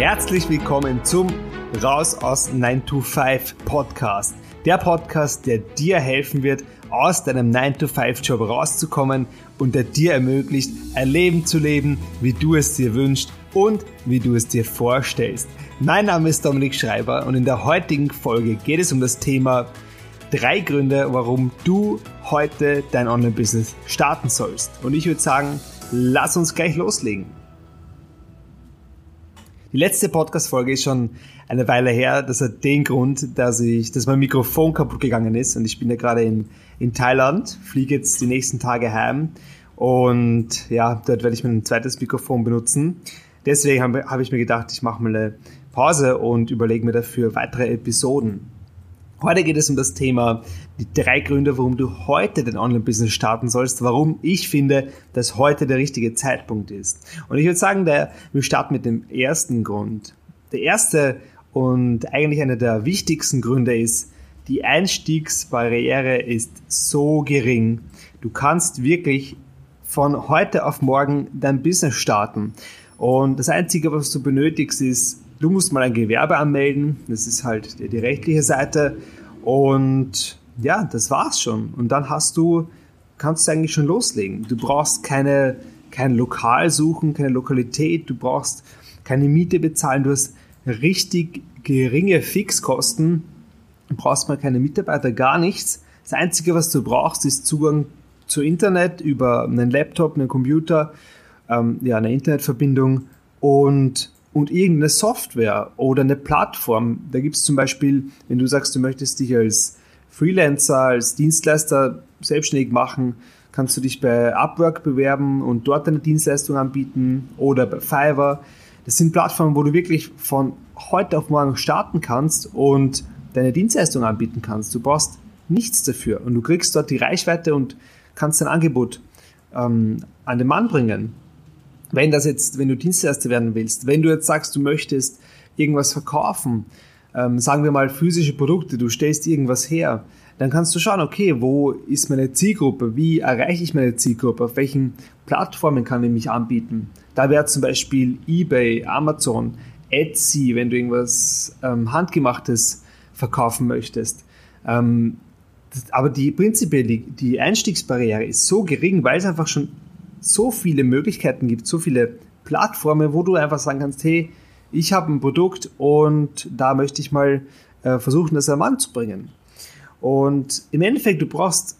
Herzlich willkommen zum Raus aus 9 to 5 Podcast. Der Podcast, der dir helfen wird, aus deinem 9 to 5 Job rauszukommen und der dir ermöglicht, ein Leben zu leben, wie du es dir wünschst und wie du es dir vorstellst. Mein Name ist Dominik Schreiber und in der heutigen Folge geht es um das Thema drei Gründe, warum du heute dein Online-Business starten sollst. Und ich würde sagen, lass uns gleich loslegen. Die letzte Podcast-Folge ist schon eine Weile her. Das hat den Grund, dass ich, dass mein Mikrofon kaputt gegangen ist und ich bin ja gerade in, in Thailand, fliege jetzt die nächsten Tage heim und ja, dort werde ich mein zweites Mikrofon benutzen. Deswegen habe hab ich mir gedacht, ich mache mal eine Pause und überlege mir dafür weitere Episoden. Heute geht es um das Thema, die drei Gründe, warum du heute dein Online-Business starten sollst, warum ich finde, dass heute der richtige Zeitpunkt ist. Und ich würde sagen, der, wir starten mit dem ersten Grund. Der erste und eigentlich einer der wichtigsten Gründe ist, die Einstiegsbarriere ist so gering. Du kannst wirklich von heute auf morgen dein Business starten. Und das Einzige, was du benötigst, ist Du musst mal ein Gewerbe anmelden. Das ist halt die, die rechtliche Seite. Und ja, das war's schon. Und dann hast du, kannst du eigentlich schon loslegen. Du brauchst keine, kein Lokal suchen, keine Lokalität. Du brauchst keine Miete bezahlen. Du hast richtig geringe Fixkosten. Du brauchst mal keine Mitarbeiter, gar nichts. Das Einzige, was du brauchst, ist Zugang zu Internet über einen Laptop, einen Computer, ähm, ja, eine Internetverbindung und und irgendeine Software oder eine Plattform. Da gibt es zum Beispiel, wenn du sagst, du möchtest dich als Freelancer, als Dienstleister selbstständig machen, kannst du dich bei Upwork bewerben und dort deine Dienstleistung anbieten oder bei Fiverr. Das sind Plattformen, wo du wirklich von heute auf morgen starten kannst und deine Dienstleistung anbieten kannst. Du brauchst nichts dafür und du kriegst dort die Reichweite und kannst dein Angebot ähm, an den Mann bringen wenn das jetzt, wenn du Dienstleister werden willst, wenn du jetzt sagst, du möchtest irgendwas verkaufen, ähm, sagen wir mal physische Produkte, du stellst irgendwas her, dann kannst du schauen, okay, wo ist meine Zielgruppe, wie erreiche ich meine Zielgruppe, auf welchen Plattformen kann ich mich anbieten. Da wäre zum Beispiel eBay, Amazon, Etsy, wenn du irgendwas ähm, Handgemachtes verkaufen möchtest. Ähm, aber die prinzipiell die, die Einstiegsbarriere ist so gering, weil es einfach schon so viele Möglichkeiten gibt, so viele Plattformen, wo du einfach sagen kannst, hey, ich habe ein Produkt und da möchte ich mal äh, versuchen, das am Mann zu bringen. Und im Endeffekt, du brauchst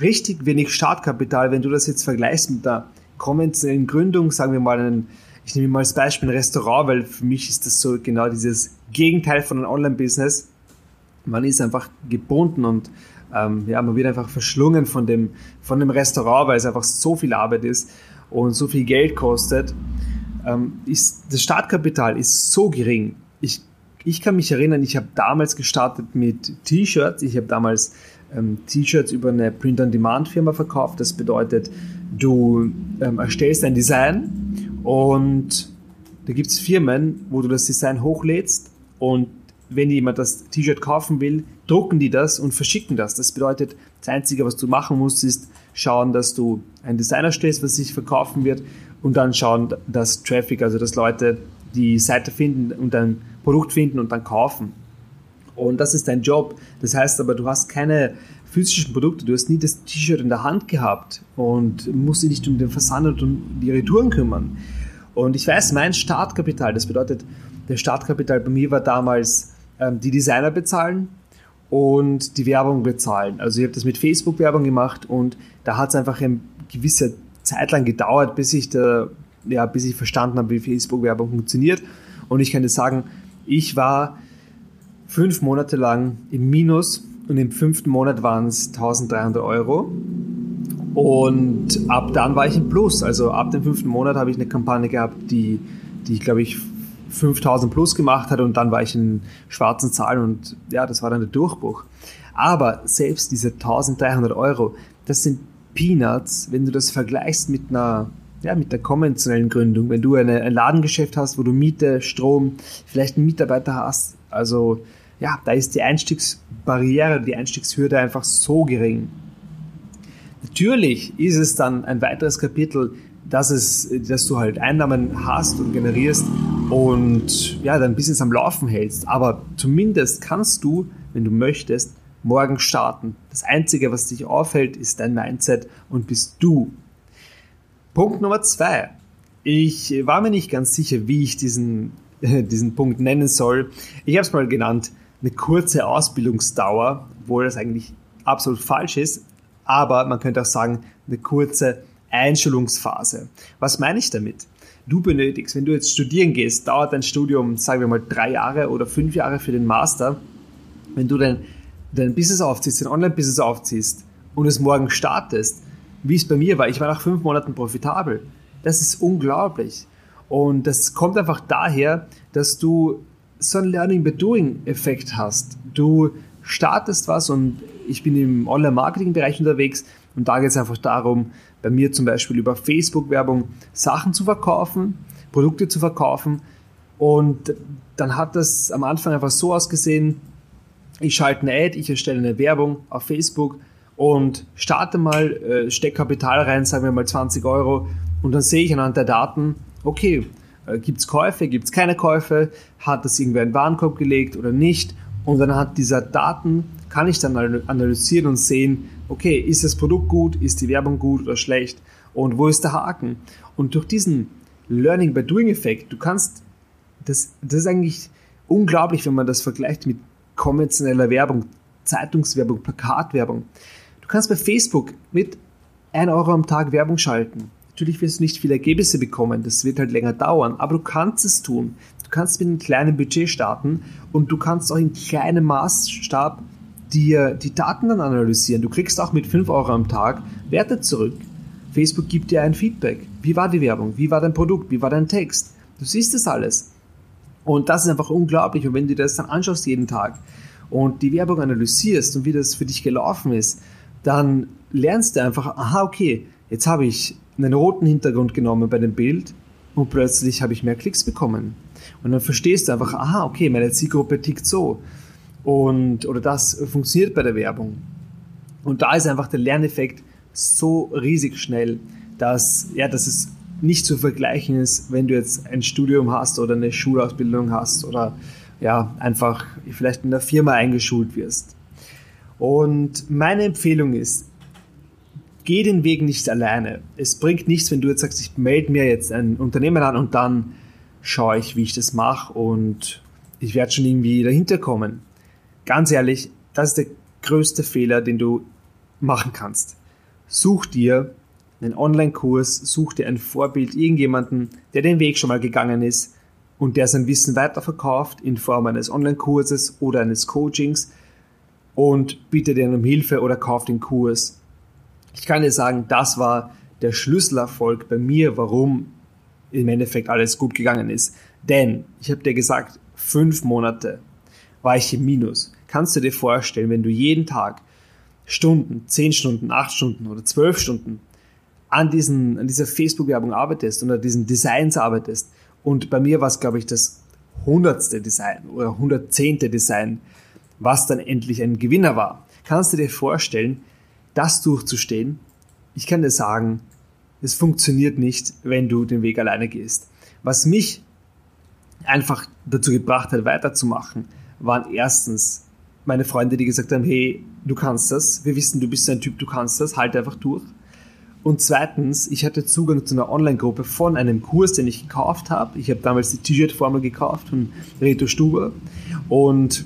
richtig wenig Startkapital, wenn du das jetzt vergleichst mit der konventionellen Gründung, sagen wir mal, einen, ich nehme mal als Beispiel ein Restaurant, weil für mich ist das so genau dieses Gegenteil von einem Online-Business. Man ist einfach gebunden und ähm, ja, man wird einfach verschlungen von dem, von dem Restaurant, weil es einfach so viel Arbeit ist und so viel Geld kostet. Ähm, ist, das Startkapital ist so gering. Ich, ich kann mich erinnern, ich habe damals gestartet mit T-Shirts. Ich habe damals ähm, T-Shirts über eine Print-on-Demand-Firma verkauft. Das bedeutet, du ähm, erstellst ein Design und da gibt es Firmen, wo du das Design hochlädst und wenn jemand das T-Shirt kaufen will, drucken die das und verschicken das. Das bedeutet, das Einzige, was du machen musst, ist schauen, dass du ein Designer stellst, was sich verkaufen wird und dann schauen, dass Traffic, also dass Leute die Seite finden und ein Produkt finden und dann kaufen. Und das ist dein Job. Das heißt aber, du hast keine physischen Produkte, du hast nie das T-Shirt in der Hand gehabt und musst dich nicht um den Versand und um die Retouren kümmern. Und ich weiß, mein Startkapital, das bedeutet, der Startkapital bei mir war damals ähm, die Designer bezahlen und die Werbung bezahlen. Also ich habe das mit Facebook-Werbung gemacht und da hat es einfach eine gewisse Zeit lang gedauert, bis ich da, ja, bis ich verstanden habe, wie Facebook-Werbung funktioniert. Und ich kann dir sagen, ich war fünf Monate lang im Minus und im fünften Monat waren es 1300 Euro. Und ab dann war ich im Plus. Also ab dem fünften Monat habe ich eine Kampagne gehabt, die, die ich glaube ich 5000 plus gemacht hat und dann war ich in schwarzen Zahlen und ja, das war dann der Durchbruch. Aber selbst diese 1300 Euro, das sind Peanuts, wenn du das vergleichst mit einer, ja, mit der konventionellen Gründung. Wenn du eine, ein Ladengeschäft hast, wo du Miete, Strom, vielleicht einen Mitarbeiter hast, also ja, da ist die Einstiegsbarriere, die Einstiegshürde einfach so gering. Natürlich ist es dann ein weiteres Kapitel, dass, es, dass du halt Einnahmen hast und generierst und ja, dein Business am Laufen hältst. Aber zumindest kannst du, wenn du möchtest, morgen starten. Das Einzige, was dich aufhält, ist dein Mindset und bist du. Punkt Nummer zwei. Ich war mir nicht ganz sicher, wie ich diesen, diesen Punkt nennen soll. Ich habe es mal genannt, eine kurze Ausbildungsdauer, obwohl das eigentlich absolut falsch ist. Aber man könnte auch sagen, eine kurze Einschulungsphase. Was meine ich damit? Du benötigst, wenn du jetzt studieren gehst, dauert dein Studium, sagen wir mal, drei Jahre oder fünf Jahre für den Master. Wenn du dein, dein Business aufziehst, dein Online-Business aufziehst und es morgen startest, wie es bei mir war, ich war nach fünf Monaten profitabel. Das ist unglaublich. Und das kommt einfach daher, dass du so einen Learning by Doing Effekt hast. Du startest was und ich bin im Online-Marketing-Bereich unterwegs und da geht es einfach darum, bei mir zum Beispiel über Facebook-Werbung Sachen zu verkaufen, Produkte zu verkaufen. Und dann hat das am Anfang einfach so ausgesehen, ich schalte eine Ad, ich erstelle eine Werbung auf Facebook und starte mal, äh, stecke Kapital rein, sagen wir mal 20 Euro. Und dann sehe ich anhand der Daten, okay, äh, gibt es Käufe, gibt es keine Käufe, hat das irgendwer in den Warenkorb gelegt oder nicht? Und dann hat dieser Daten, kann ich dann analysieren und sehen, okay, ist das Produkt gut, ist die Werbung gut oder schlecht und wo ist der Haken? Und durch diesen Learning by Doing Effekt, du kannst, das, das ist eigentlich unglaublich, wenn man das vergleicht mit konventioneller Werbung, Zeitungswerbung, Plakatwerbung. Du kannst bei Facebook mit 1 Euro am Tag Werbung schalten. Natürlich wirst du nicht viele Ergebnisse bekommen, das wird halt länger dauern, aber du kannst es tun. Du kannst mit einem kleinen Budget starten und du kannst auch in kleinem Maßstab dir die Daten dann analysieren. Du kriegst auch mit 5 Euro am Tag Werte zurück. Facebook gibt dir ein Feedback. Wie war die Werbung? Wie war dein Produkt? Wie war dein Text? Du siehst das alles. Und das ist einfach unglaublich. Und wenn du dir das dann anschaust jeden Tag und die Werbung analysierst und wie das für dich gelaufen ist, dann lernst du einfach, aha, okay, jetzt habe ich einen roten Hintergrund genommen bei dem Bild und plötzlich habe ich mehr Klicks bekommen. Und dann verstehst du einfach, aha, okay, meine Zielgruppe tickt so. Und, oder das funktioniert bei der Werbung. Und da ist einfach der Lerneffekt so riesig schnell, dass, ja, dass es nicht zu vergleichen ist, wenn du jetzt ein Studium hast oder eine Schulausbildung hast oder ja, einfach vielleicht in der Firma eingeschult wirst. Und meine Empfehlung ist, geh den Weg nicht alleine. Es bringt nichts, wenn du jetzt sagst, ich melde mir jetzt ein Unternehmen an und dann schaue ich, wie ich das mache und ich werde schon irgendwie dahinter kommen. Ganz ehrlich, das ist der größte Fehler, den du machen kannst. Such dir einen Online-Kurs, such dir ein Vorbild, irgendjemanden, der den Weg schon mal gegangen ist und der sein Wissen weiterverkauft in Form eines Online-Kurses oder eines Coachings und bitte dir um Hilfe oder kauf den Kurs. Ich kann dir sagen, das war der Schlüsselerfolg bei mir, warum im Endeffekt alles gut gegangen ist. Denn ich habe dir gesagt, fünf Monate war ich im Minus. Kannst du dir vorstellen, wenn du jeden Tag Stunden, zehn Stunden, acht Stunden oder zwölf Stunden an, diesen, an dieser Facebook-Werbung arbeitest und an diesen Designs arbeitest und bei mir war es, glaube ich, das hundertste Design oder hundertzehnte Design, was dann endlich ein Gewinner war. Kannst du dir vorstellen, das durchzustehen? Ich kann dir sagen, es funktioniert nicht, wenn du den Weg alleine gehst. Was mich einfach dazu gebracht hat, weiterzumachen, waren erstens meine Freunde, die gesagt haben, hey, du kannst das, wir wissen, du bist ein Typ, du kannst das, halt einfach durch. Und zweitens, ich hatte Zugang zu einer Online-Gruppe von einem Kurs, den ich gekauft habe. Ich habe damals die T-Shirt-Formel gekauft von Reto Stuber und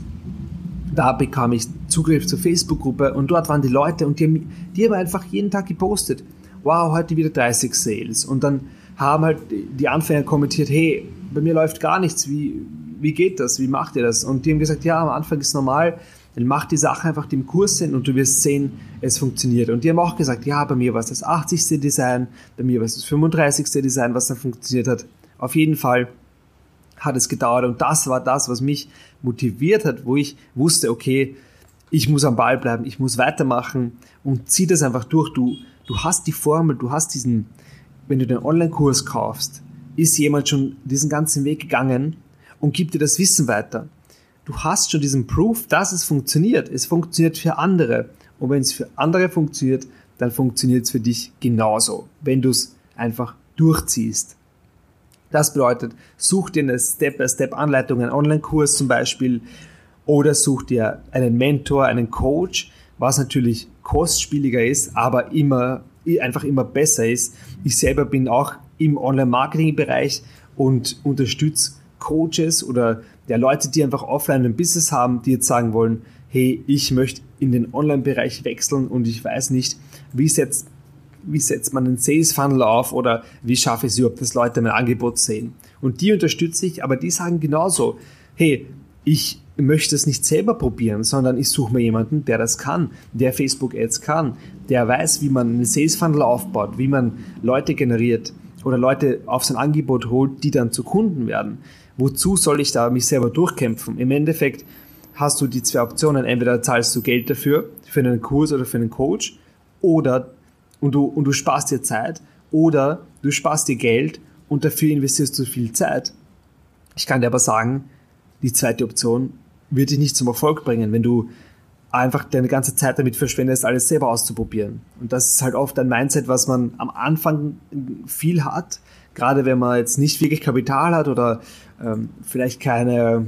da bekam ich Zugriff zur Facebook-Gruppe und dort waren die Leute und die haben, die haben einfach jeden Tag gepostet, wow, heute wieder 30 Sales. Und dann haben halt die Anfänger kommentiert, hey, bei mir läuft gar nichts, wie, wie geht das, wie macht ihr das? Und die haben gesagt, ja, am Anfang ist normal, dann mach die Sache einfach, die im Kurs sind und du wirst sehen, es funktioniert. Und die haben auch gesagt, ja, bei mir war es das 80. Design, bei mir war es das 35. Design, was dann funktioniert hat. Auf jeden Fall hat es gedauert und das war das, was mich motiviert hat, wo ich wusste, okay, ich muss am Ball bleiben, ich muss weitermachen und zieh das einfach durch. Du, du hast die Formel, du hast diesen, wenn du den Online-Kurs kaufst, ist jemand schon diesen ganzen Weg gegangen und gibt dir das Wissen weiter. Du hast schon diesen Proof, dass es funktioniert. Es funktioniert für andere. Und wenn es für andere funktioniert, dann funktioniert es für dich genauso, wenn du es einfach durchziehst. Das bedeutet, such dir eine Step-by-Step-Anleitung, einen Online-Kurs zum Beispiel, oder such dir einen Mentor, einen Coach, was natürlich kostspieliger ist, aber immer, einfach immer besser ist. Ich selber bin auch im Online-Marketing-Bereich und unterstütze Coaches oder der Leute, die einfach offline ein Business haben, die jetzt sagen wollen, hey, ich möchte in den Online-Bereich wechseln und ich weiß nicht, wie setzt, wie setzt man einen Sales-Funnel auf oder wie schaffe ich es überhaupt, dass Leute mein Angebot sehen. Und die unterstütze ich, aber die sagen genauso, hey, ich möchte es nicht selber probieren, sondern ich suche mir jemanden, der das kann, der Facebook Ads kann, der weiß, wie man einen Sales Funnel aufbaut, wie man Leute generiert oder Leute auf sein Angebot holt, die dann zu Kunden werden. Wozu soll ich da mich selber durchkämpfen? Im Endeffekt hast du die zwei Optionen. Entweder zahlst du Geld dafür, für einen Kurs oder für einen Coach, oder und du, und du sparst dir Zeit, oder du sparst dir Geld und dafür investierst du viel Zeit. Ich kann dir aber sagen, die zweite Option wird dich nicht zum Erfolg bringen, wenn du einfach deine ganze Zeit damit verschwendest, alles selber auszuprobieren. Und das ist halt oft ein Mindset, was man am Anfang viel hat, gerade wenn man jetzt nicht wirklich Kapital hat oder ähm, vielleicht keine,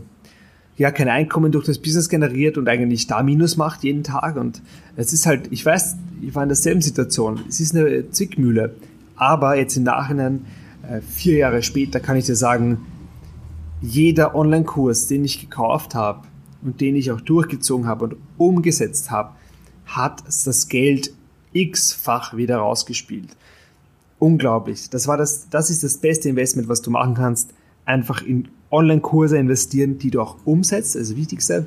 ja, kein Einkommen durch das Business generiert und eigentlich da Minus macht jeden Tag. Und es ist halt, ich weiß, ich war in derselben Situation. Es ist eine Zwickmühle. Aber jetzt im Nachhinein, äh, vier Jahre später, kann ich dir sagen, jeder Online-Kurs, den ich gekauft habe und den ich auch durchgezogen habe und umgesetzt habe, hat das Geld x-fach wieder rausgespielt. Unglaublich. Das war das, das ist das beste Investment, was du machen kannst. Einfach in Online-Kurse investieren, die du auch umsetzt, also das Wichtigste.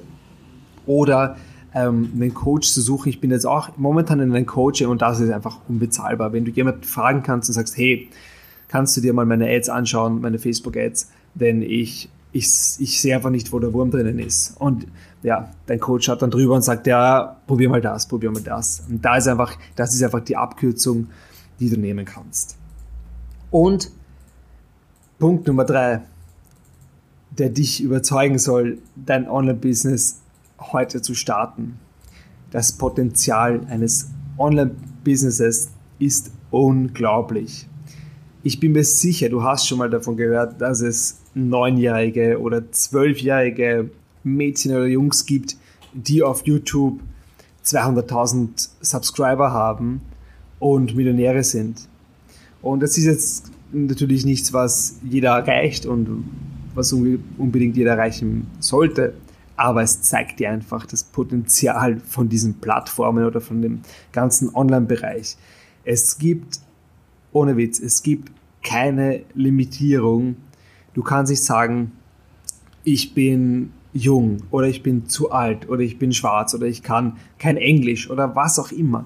Oder ähm, einen Coach zu suchen. Ich bin jetzt auch momentan in einem Coaching und das ist einfach unbezahlbar. Wenn du jemanden fragen kannst und sagst, hey, kannst du dir mal meine Ads anschauen, meine Facebook-Ads, denn ich, ich, ich sehe einfach nicht, wo der Wurm drinnen ist. Und ja, dein Coach schaut dann drüber und sagt, ja, probier mal das, probier mal das. Und da ist einfach, das ist einfach die Abkürzung, die du nehmen kannst. Und Punkt Nummer drei, der dich überzeugen soll, dein Online-Business heute zu starten. Das Potenzial eines Online-Businesses ist unglaublich. Ich bin mir sicher, du hast schon mal davon gehört, dass es neunjährige oder zwölfjährige Mädchen oder Jungs gibt, die auf YouTube 200.000 Subscriber haben und Millionäre sind. Und das ist jetzt natürlich nichts, was jeder erreicht und was unbedingt jeder erreichen sollte. Aber es zeigt dir einfach das Potenzial von diesen Plattformen oder von dem ganzen Online-Bereich. Es gibt, ohne Witz, es gibt keine Limitierung. Du kannst nicht sagen, ich bin jung oder ich bin zu alt oder ich bin schwarz oder ich kann kein Englisch oder was auch immer.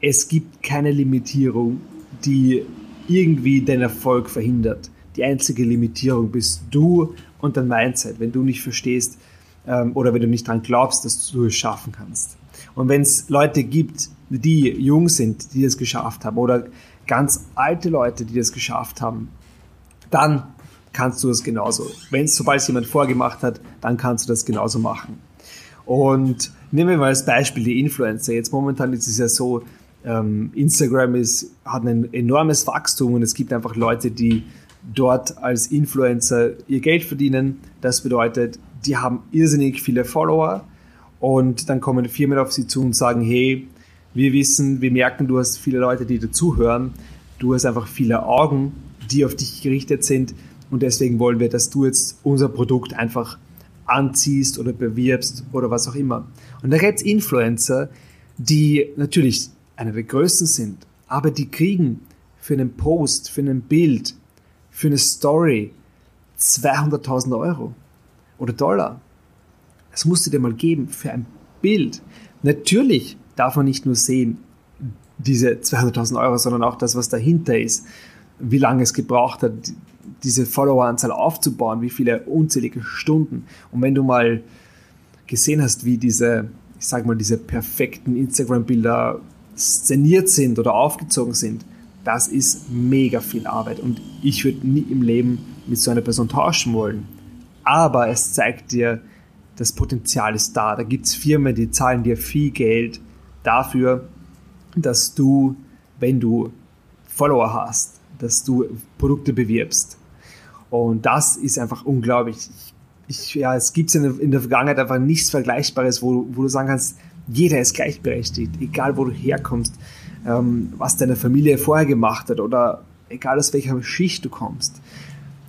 Es gibt keine Limitierung, die irgendwie den Erfolg verhindert. Die einzige Limitierung bist du und dein Mindset, wenn du nicht verstehst ähm, oder wenn du nicht daran glaubst, dass du es schaffen kannst. Und wenn es Leute gibt, die jung sind, die es geschafft haben oder ganz alte Leute, die das geschafft haben, dann kannst du es genauso. Wenn es sobald jemand vorgemacht hat, dann kannst du das genauso machen. Und nehmen wir mal als Beispiel die Influencer. Jetzt momentan ist es ja so, Instagram ist, hat ein enormes Wachstum und es gibt einfach Leute, die dort als Influencer ihr Geld verdienen. Das bedeutet, die haben irrsinnig viele Follower und dann kommen Firmen auf sie zu und sagen, hey, wir wissen, wir merken, du hast viele Leute, die dazuhören, du hast einfach viele Augen, die auf dich gerichtet sind und deswegen wollen wir, dass du jetzt unser Produkt einfach anziehst oder bewirbst oder was auch immer. Und da gibt es Influencer, die natürlich einer der größten sind, aber die kriegen für einen Post, für ein Bild, für eine Story 200.000 Euro oder Dollar. Das musst du dir mal geben für ein Bild. Natürlich darf man nicht nur sehen, diese 200.000 Euro, sondern auch das, was dahinter ist, wie lange es gebraucht hat, diese Followeranzahl aufzubauen, wie viele unzählige Stunden. Und wenn du mal gesehen hast, wie diese, ich sag mal, diese perfekten Instagram-Bilder szeniert sind oder aufgezogen sind, das ist mega viel Arbeit und ich würde nie im Leben mit so einer Person tauschen wollen. Aber es zeigt dir, das Potenzial ist da. Da gibt es Firmen, die zahlen dir viel Geld dafür, dass du, wenn du Follower hast, dass du Produkte bewirbst. Und das ist einfach unglaublich. Ich, ja, es gibt in, der, Vergangenheit einfach nichts Vergleichbares, wo, wo du sagen kannst, jeder ist gleichberechtigt, egal wo du herkommst, ähm, was deine Familie vorher gemacht hat oder egal aus welcher Schicht du kommst.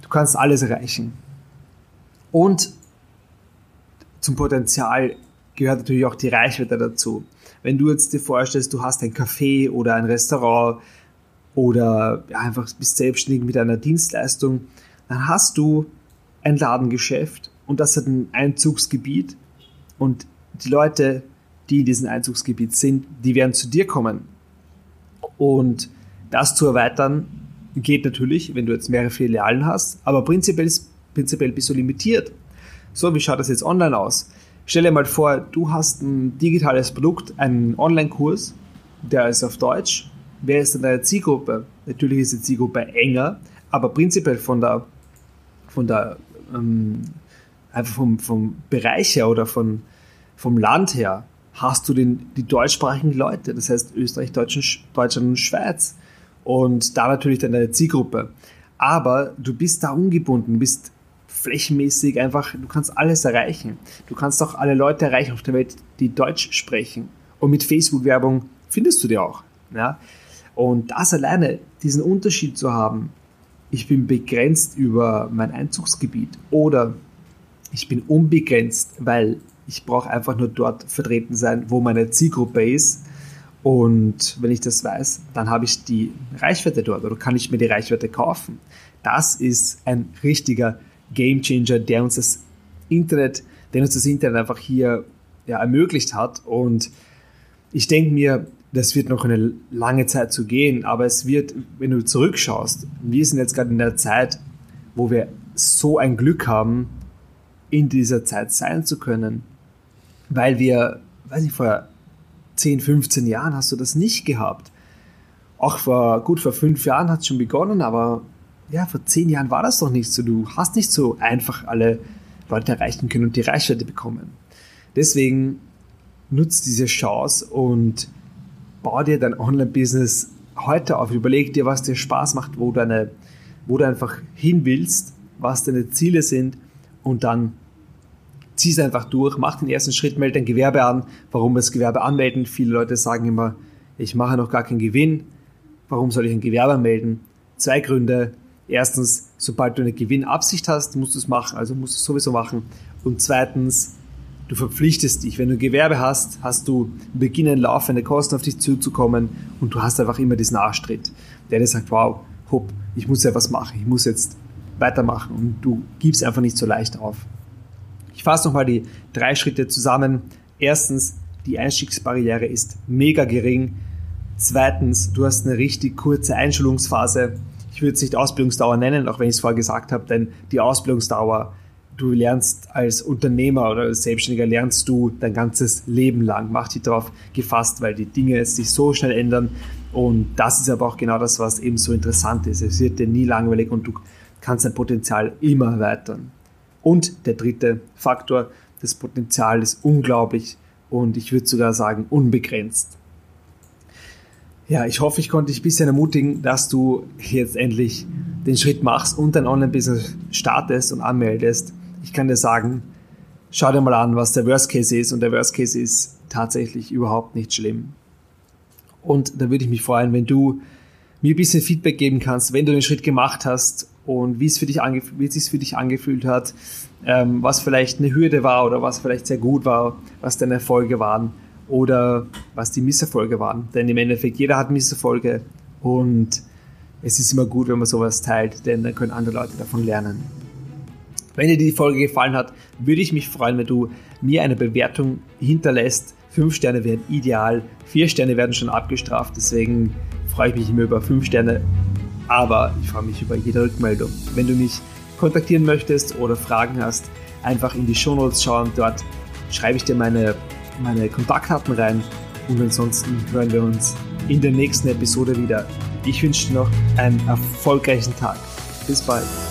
Du kannst alles erreichen. Und zum Potenzial gehört natürlich auch die Reichweite dazu. Wenn du jetzt dir vorstellst, du hast ein Café oder ein Restaurant oder einfach bist selbstständig mit einer Dienstleistung, dann hast du ein Ladengeschäft und das hat ein Einzugsgebiet und die Leute, die in diesem Einzugsgebiet sind, die werden zu dir kommen. Und das zu erweitern geht natürlich, wenn du jetzt mehrere Filialen hast, aber prinzipiell, prinzipiell bist du limitiert. So, wie schaut das jetzt online aus? Stell dir mal vor, du hast ein digitales Produkt, einen Online-Kurs, der ist auf Deutsch. Wer ist denn deine Zielgruppe? Natürlich ist die Zielgruppe enger, aber prinzipiell von der, von der ähm, einfach vom, vom Bereich her oder von, vom Land her hast du den, die deutschsprachigen Leute, das heißt Österreich, Deutschland, und Schweiz. Und da natürlich dann deine Zielgruppe. Aber du bist da ungebunden, bist flächenmäßig einfach, du kannst alles erreichen. Du kannst auch alle Leute erreichen auf der Welt, die Deutsch sprechen. Und mit Facebook-Werbung findest du die auch. Ja? Und das alleine, diesen Unterschied zu haben, ich bin begrenzt über mein Einzugsgebiet oder ich bin unbegrenzt, weil ich brauche einfach nur dort vertreten sein, wo meine Zielgruppe ist. Und wenn ich das weiß, dann habe ich die Reichweite dort oder kann ich mir die Reichweite kaufen. Das ist ein richtiger Gamechanger, der uns das Internet, der uns das Internet einfach hier ja, ermöglicht hat. Und ich denke mir, das wird noch eine lange Zeit zu gehen, aber es wird, wenn du zurückschaust, wir sind jetzt gerade in der Zeit, wo wir so ein Glück haben, in dieser Zeit sein zu können, weil wir, weiß ich, vor 10, 15 Jahren hast du das nicht gehabt. Auch vor, gut, vor fünf Jahren hat es schon begonnen, aber ja, vor zehn Jahren war das doch nicht so. Du hast nicht so einfach alle Leute erreichen können und die Reichweite bekommen. Deswegen nutzt diese Chance und bau dir dein Online-Business heute auf. Überleg dir, was dir Spaß macht, wo, deine, wo du einfach hin willst, was deine Ziele sind und dann zieh es einfach durch, mach den ersten Schritt, melde dein Gewerbe an. Warum das Gewerbe anmelden? Viele Leute sagen immer, ich mache noch gar keinen Gewinn. Warum soll ich ein Gewerbe anmelden? Zwei Gründe. Erstens, sobald du eine Gewinnabsicht hast, musst du es machen, also musst du es sowieso machen. Und zweitens, du verpflichtest dich. Wenn du ein Gewerbe hast, hast du beginnen laufende Kosten auf dich zuzukommen und du hast einfach immer diesen Nachstritt, der dir sagt, wow, hopp, ich muss ja was machen, ich muss jetzt weitermachen und du gibst einfach nicht so leicht auf. Fasse nochmal die drei Schritte zusammen. Erstens, die Einstiegsbarriere ist mega gering. Zweitens, du hast eine richtig kurze Einschulungsphase ich würde es nicht Ausbildungsdauer nennen, auch wenn ich es vorher gesagt habe, denn die Ausbildungsdauer, du lernst als Unternehmer oder als Selbstständiger, lernst du dein ganzes Leben lang. Mach dich darauf gefasst, weil die Dinge sich so schnell ändern. Und das ist aber auch genau das, was eben so interessant ist. Es wird dir nie langweilig und du kannst dein Potenzial immer erweitern. Und der dritte Faktor, das Potenzial ist unglaublich und ich würde sogar sagen unbegrenzt. Ja, ich hoffe, ich konnte dich ein bisschen ermutigen, dass du jetzt endlich den Schritt machst und dein Online-Business startest und anmeldest. Ich kann dir sagen, schau dir mal an, was der Worst Case ist und der Worst Case ist tatsächlich überhaupt nicht schlimm. Und da würde ich mich freuen, wenn du mir ein bisschen Feedback geben kannst, wenn du den Schritt gemacht hast und wie es für dich wie es sich für dich angefühlt hat, ähm, was vielleicht eine Hürde war oder was vielleicht sehr gut war, was deine Erfolge waren oder was die Misserfolge waren. Denn im Endeffekt, jeder hat Misserfolge und es ist immer gut, wenn man sowas teilt, denn dann können andere Leute davon lernen. Wenn dir die Folge gefallen hat, würde ich mich freuen, wenn du mir eine Bewertung hinterlässt. Fünf Sterne wären ideal, vier Sterne werden schon abgestraft, deswegen freue ich mich immer über fünf Sterne, aber ich freue mich über jede Rückmeldung. Wenn du mich kontaktieren möchtest oder Fragen hast, einfach in die Shownotes schauen, dort schreibe ich dir meine meine Kontaktdaten rein und ansonsten hören wir uns in der nächsten Episode wieder. Ich wünsche dir noch einen erfolgreichen Tag. Bis bald.